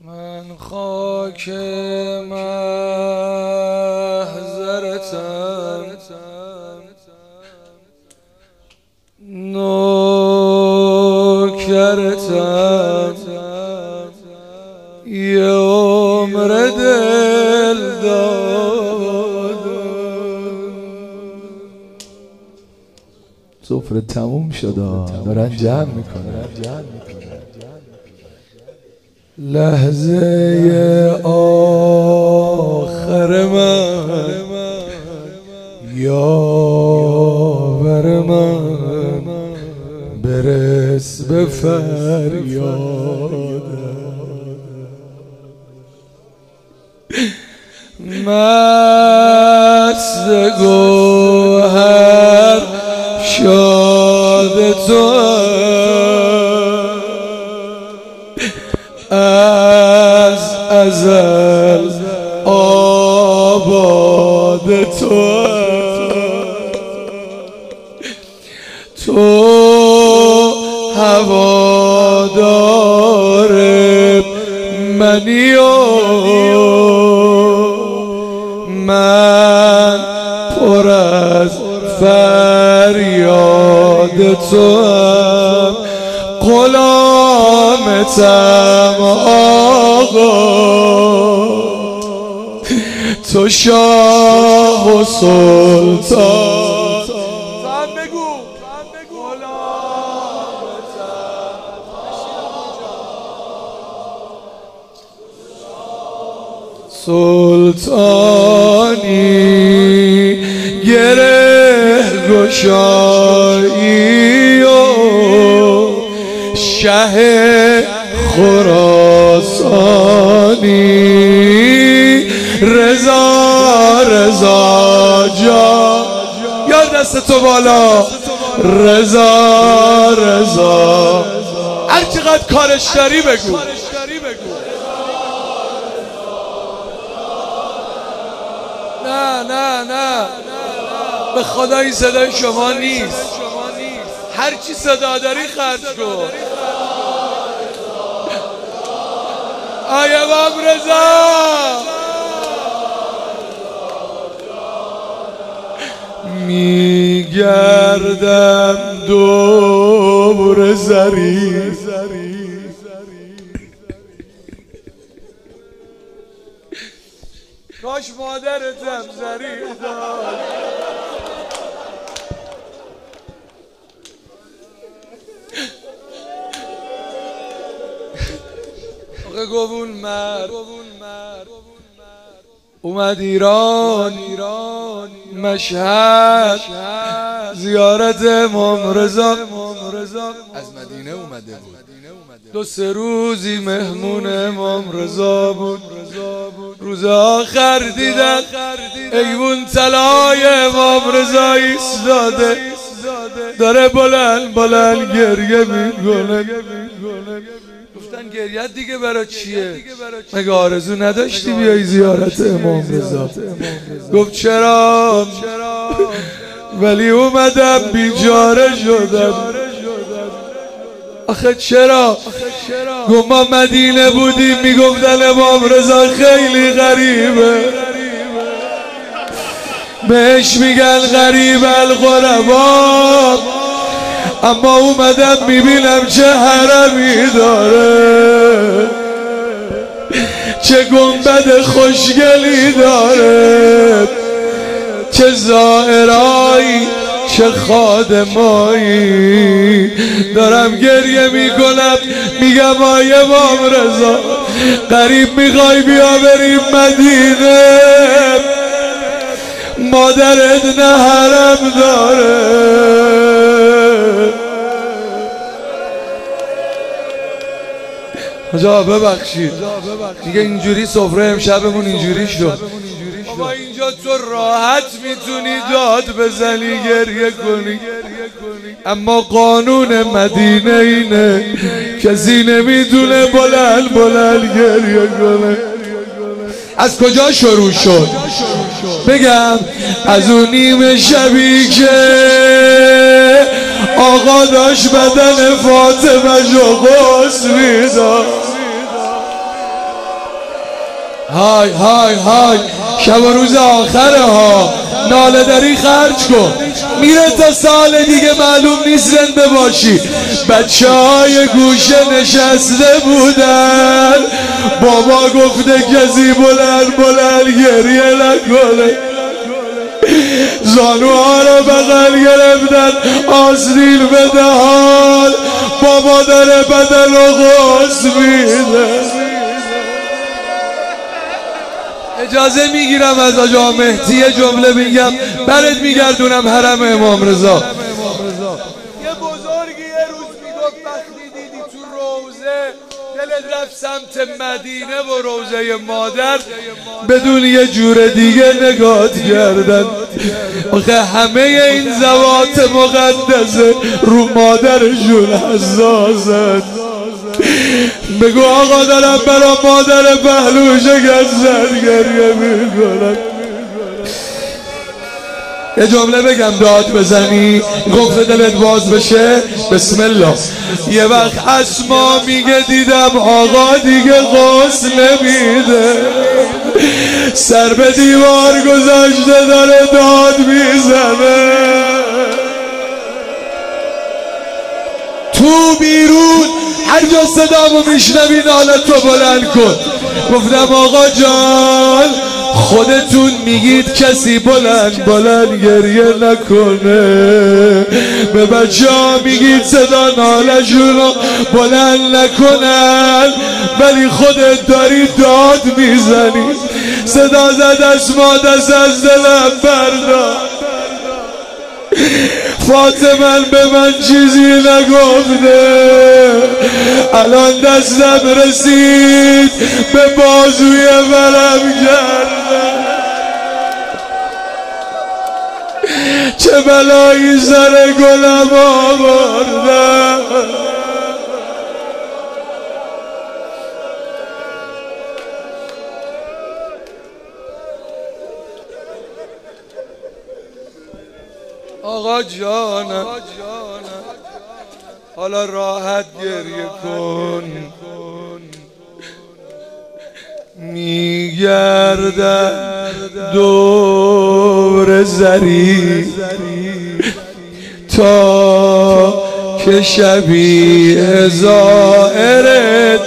من خاک محضرتم. نوکرتم. یه عمر دل سفره تموم شد دارن جمع می‌کنن. لحظه آخر من یاور من برس به فریاد. مست گوهر شاد تو از ازل آباد تو. تو هوادار منی و من پر از فریاد تو هم غلامتم آقا تو شاه و سلطان. بگو. سلطانی گره گشایی و شه خراسانی رضا رضا جا. یا دست تو بالا. رضا رضا. هر چقدر کارش داری بگو. نه نه نه. به خدا این صدای شما نیست. هر چی صدا داری خرج کن. آیا باب رضا. میگردم دور زری. کاش مادرتم زری داد گوون مرد. اومد ایران مشهد زیارت امام رضا از مدینه اومده بود. دو سه روزی مهمون امام رضا بود. روز آخر دیدن ایوون طلای امام رضا ایستاده. داره بلند بلند گریه می‌کنه. گریت دیگه برا چیه؟ مگه آرزو نداشتی بیای زیارت امام رضا؟ گفت چرا؟ ولی اومدم بیجاره شدم. آخه چرا؟ گفت ما مدینه بودیم می‌گفتن امام رضا خیلی غریبه. بهش میگن غریب الغربا. اما اومدم می‌بینم چه حرمی داره. چه گنبد خوشگلی داره. چه زائرایی چه خادمایی. دارم گریه می‌کنم میگم آیه امام رضا قریب می‌خوای بیا بریم مدینه. مادرت نه حرم داره. جا ببخشید. دیگه اینجوری سفره امشبمون اینجوری شد. ما اینجا تو راحت می‌تونی داد بزنی گریه کنی. اما قانون مدینه اینه کسی نمی‌دونه بلند بلند گریه کنه. از کجا شروع شد؟ بگم از اون نیم شبی که آقا داشت بدن فاطمه جو غس می‌داد. های های های شب و روز آخره ها. ناله داری خرج کن. میره تا سال دیگه معلوم نیست زنده باشی. بچه های گوشه نشسته بودن. بابا گفته کسی بلند بلند گریه نکنه. زانوها رو بغل گرفتن آسلیل به دهان. بابا داره بدن و غص میده اجازه می‌گیرم از آجا مهدی جمله میگم برد میگردونم حرم امام رضا. یه بزرگی یه روز می‌گفت وقتی دیدی تو روزه دلت رفت سمت مدینه و روزه مادر بدون یه جور دیگه نگات کردن. آخه همه این زوات مقدسه رو مادرشون حساسن. بگو آقا دارم برا مادر پهلو شکستن گریه می‌کنم یه جمله بگم داد بزنی گفت دلت باز بشه. بسم الله. یه وقت اسما میگه دیدم آقا دیگه غص نمیده. سر به دیوار گذاشته داره داد می‌زنه. تو بیرون هر جا صدامو میشنوی ناله تو بلند کن. گفتم آقا جان خودتون میگید کسی بلند بلند گریه نکنه. به بچه ها میگید صدا نالشون رو بلند نکنن. ولی خودت داری داد می‌زنی. صدا زد از ما دست از دلم بردار. فاطمه به من چیزی نگفته. الان دستم رسید به بازوی ورم کرده چه بلایی سر گلم آورده آقا جانم. حالا راحت گریه کن. میگردن دور زری تا که شبیه زائرت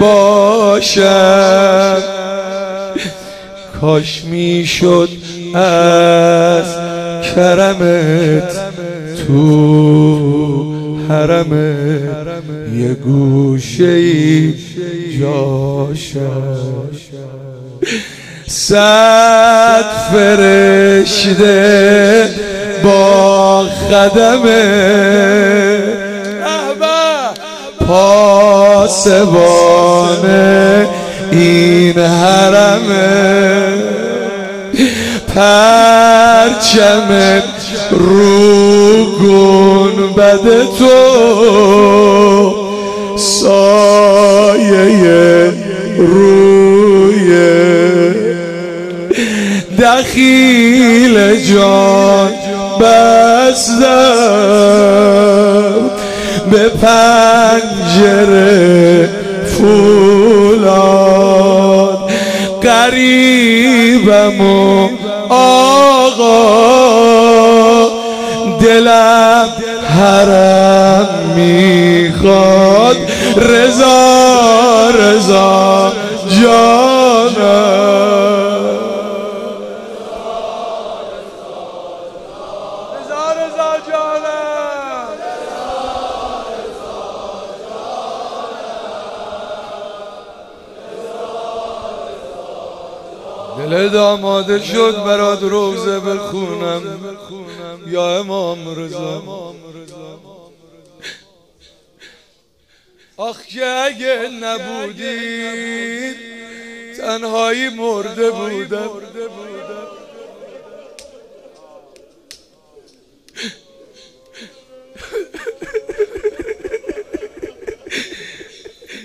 باشم کاش می‌شد از کرمت تو حرمت. یه گوشه ای جاشم صد فرشته با خدمه پاسبان این حرمه پرچم رو گنبد تو سایه روی دخیل جان بستم به پنجره فولاد. قریبم و آقا دلم حرم می‌خواد. رضا رضا جانم رضا رضا جانم دل داماده شد برات روزه بخونم. یا امام رضا. آخ که اگه نبودید تنهایی مرده بودم.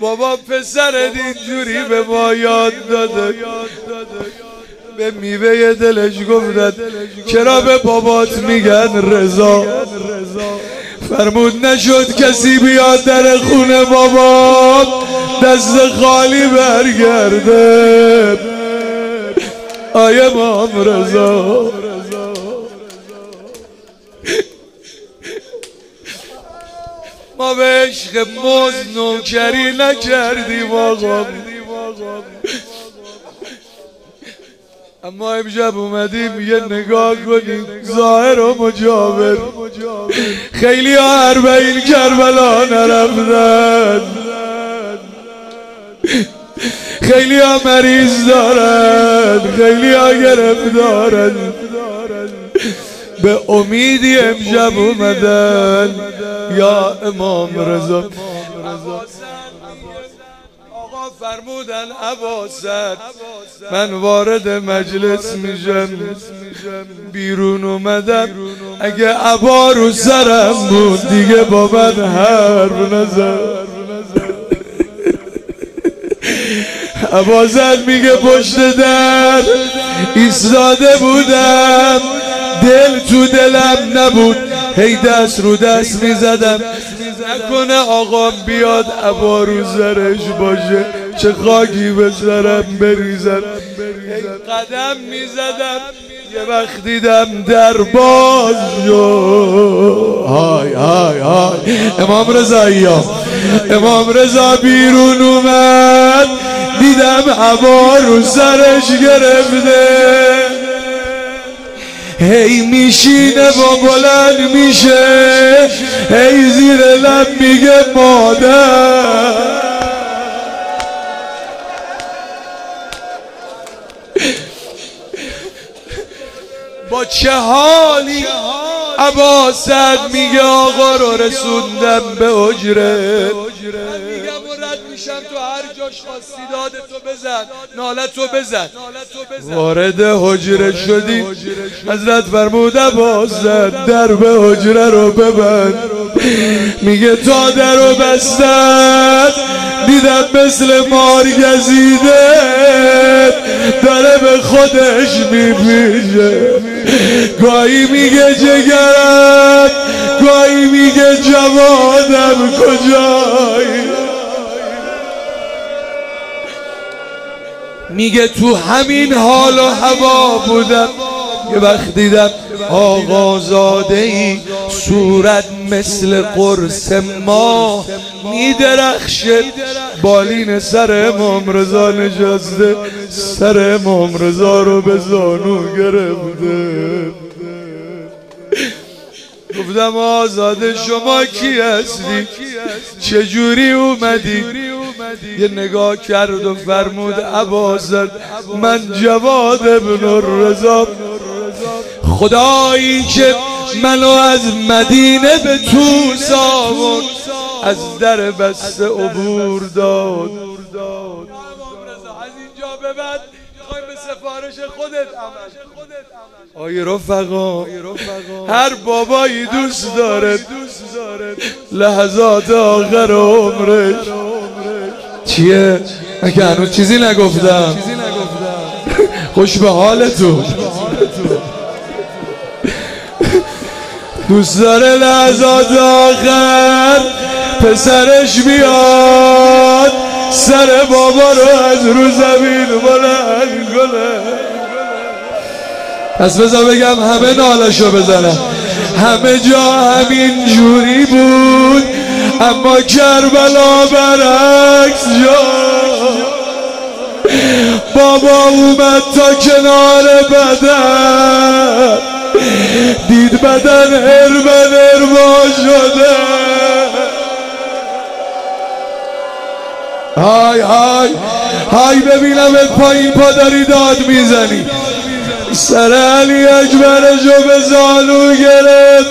بابا پسرت اینجوری به ما یاد داده. به میوه دلش گفتن چرا به بابات میگن رضا؟ فرمود نشد کسی بیاد در خونه بابا دست خالی برگرده. آی امام رضا. ما به عشق مز نوکری نکردیم آقا اما امشب اومدیم یه نگاه کنیم. ظاهر و مجاور. خیلی ها اربعین کربلا نرفتن. خیلی ها مریض دارن. خیلی ها گرفتارن. به امیدی امشب اومدن. یا امام رضا. فرمودن عباست من وارد مجلس میشم. بیرون اومدم. اگه عبا رو سرم بود دیگه با من حرف نزد. عبازت میگه پشت در ایستاده بودم. دل تو دلم نبود. هی دست رو دست می‌زدم. نکنه آقام بیاد عبا رو زرش باشه. چه خاکی به سرم بریزم هی قدم می‌زدم یه وقت دیدم در باز شد. های های های. امام رضایی امام رضا بیرون اومد. دیدم عبا رو سرش گرفته. هی میشینه و بلند میشه. هی زیر لب میگه مادر. با چه حالی عباست میگه آقا رو رسوندم به اجره؟ من میگم و رد میشم تو هر جاش خواستی داد تو بزن ناله تو بزن. وارد حجره شدی. حضرت فرمود عباست در به حجره رو ببند. میگه تا در رو بستن دیدم مثل مار گزیده داره به خودش میپیشه گاهی میگه جگرم گاهی میگه جوادم کجایی؟ میگه تو همین حال و هوا بودم. یه وقت دیدم آقازاده ای صورت مثل قرص ما میدرخشه. بالین سر امام رضا نشسته. سر امام رضا رو به زانو گرفته. گفتم آزاده شما کی هستی؟ چجوری اومدی؟ یه نگاه کرد و فرمود عباست من جواد ابن رضا خدایی که منو از مدینه به توس آورد از در بسته عبور داد. از اینجا به بعد می‌خوایم به سفارش خودت عمل آی رفقا هر بابایی دوست داره لحظات آخر عمرش. چیه؟ که هنوز چیزی نگفتم. خوش به حالتون. دوست داره لحظات آخر پسرش بیاد سر بابا رو از رو زمین بلند کنه. پس بذار بگم همه نالشو بزنم همه جا همین جوری بود اما کربلا برعکس جا. بابا اومد تا کنار بدن. دید بدن هرمن هرما شده. های های های ببینم پایین پا داری داد می‌زنی. سر علی اکبرشو به زانو گرفت.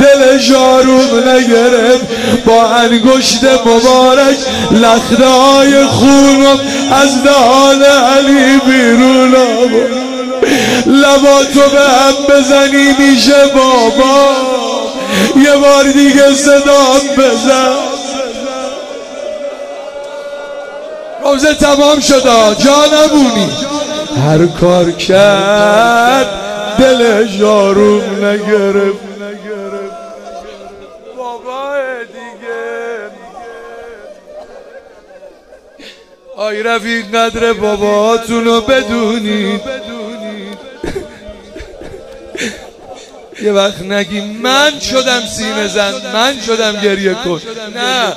دلش آروم نگرفت. با انگشت مبارک لخته های خونم از دهان علی بیرون آورد. لباتو به هم بزنی میشه بابا. یه بار دیگه صدام بزن. روزه تمام شده جا نمونی. هر کار کرد دلش آروم نگرفت. بابا دیگه. آی رفیق قدر باباتونو بدونید. یه وقت نگی من شدم سینه زن من شدم گریه کن. نه.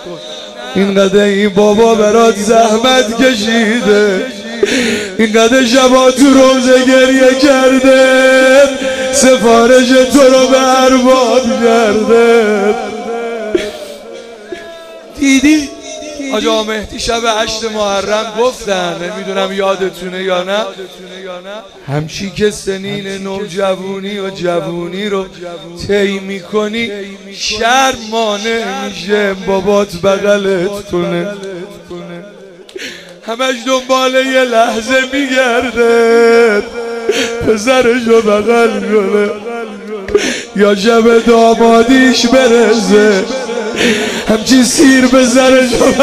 اینقدر این بابا برات زحمت کشیده. اینقدر شبا تو روزه گریه کرده. سفارش تو رو به ارباب کرده. دیدی؟ آجا مهدی شب هشت محرم گفتن نمی‌دونم یادتونه یا نه. همچی که سنین نوجوونی و جوونی رو طی می‌کنی. شرم مانع میشه بابات بغلت کنه. همش دنبال یه لحظه میگرده پسرش رو بغل کنه. یا شب دامادیش برزه. همچی سیر به بغل کنه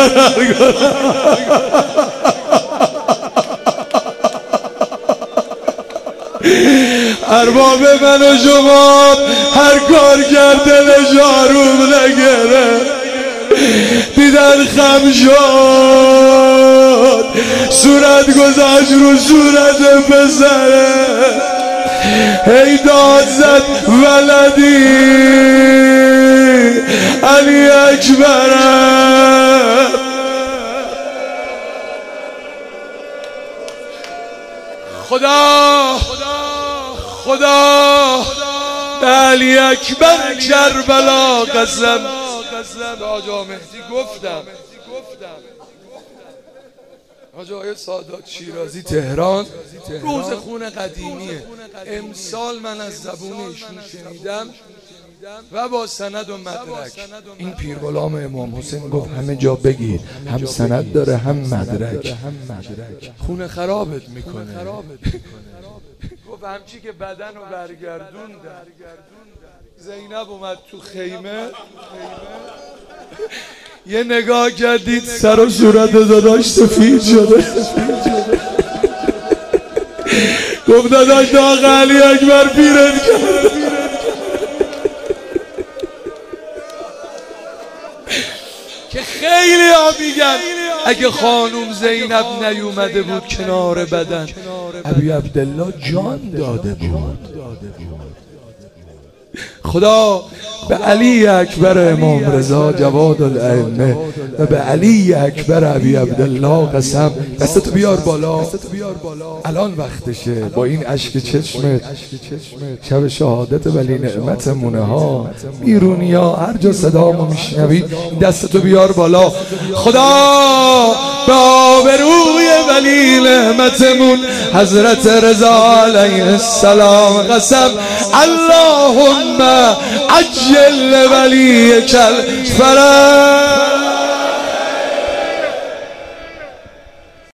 ارباب من و شما هر کار کرده دلش آروم نگره. دیدن خم شد. صورت گذاشت رو صورت پسره. هی داد زد ولدی. علی اکبرم خدا خدا به علی اکبر کربلا قسم. آجا مهدی گفتم. آجای سادات شیرازی تهران روز خون قدیمیه. امسال من از زبون ایشون شنیدم. و با سند و مدرک. این پیر غلام امام حسین گفت همه جا بگید هم سند داره هم مدرک. خونه خرابت می‌کنه. گفت همچی که بدن رو برگردوندن. زینب اومد تو خیمه. یه نگاه کردید سر و صورت داداش سفید شده. گفت داداش داغ علی اکبر پیرت کرد. اگه خانوم زینب نیومده بود کنار بدن ابی عبدالله جان داده بود. خدا به علی اکبر امام رضا جواد الائمه و به علی اکبر ابی عبدالله قسم. دستتو بیار بالا. الان وقتشه. با این اشک چشمت. شب شهادت ولی نعمتمونه ها بیرونی ها هر جا صدامو میشنوید دستتو بیار بالا. خدا به آبروی ولی نعمتمون حضرت رضا علیه السلام قسم. اللهم عجل ولی کل فرج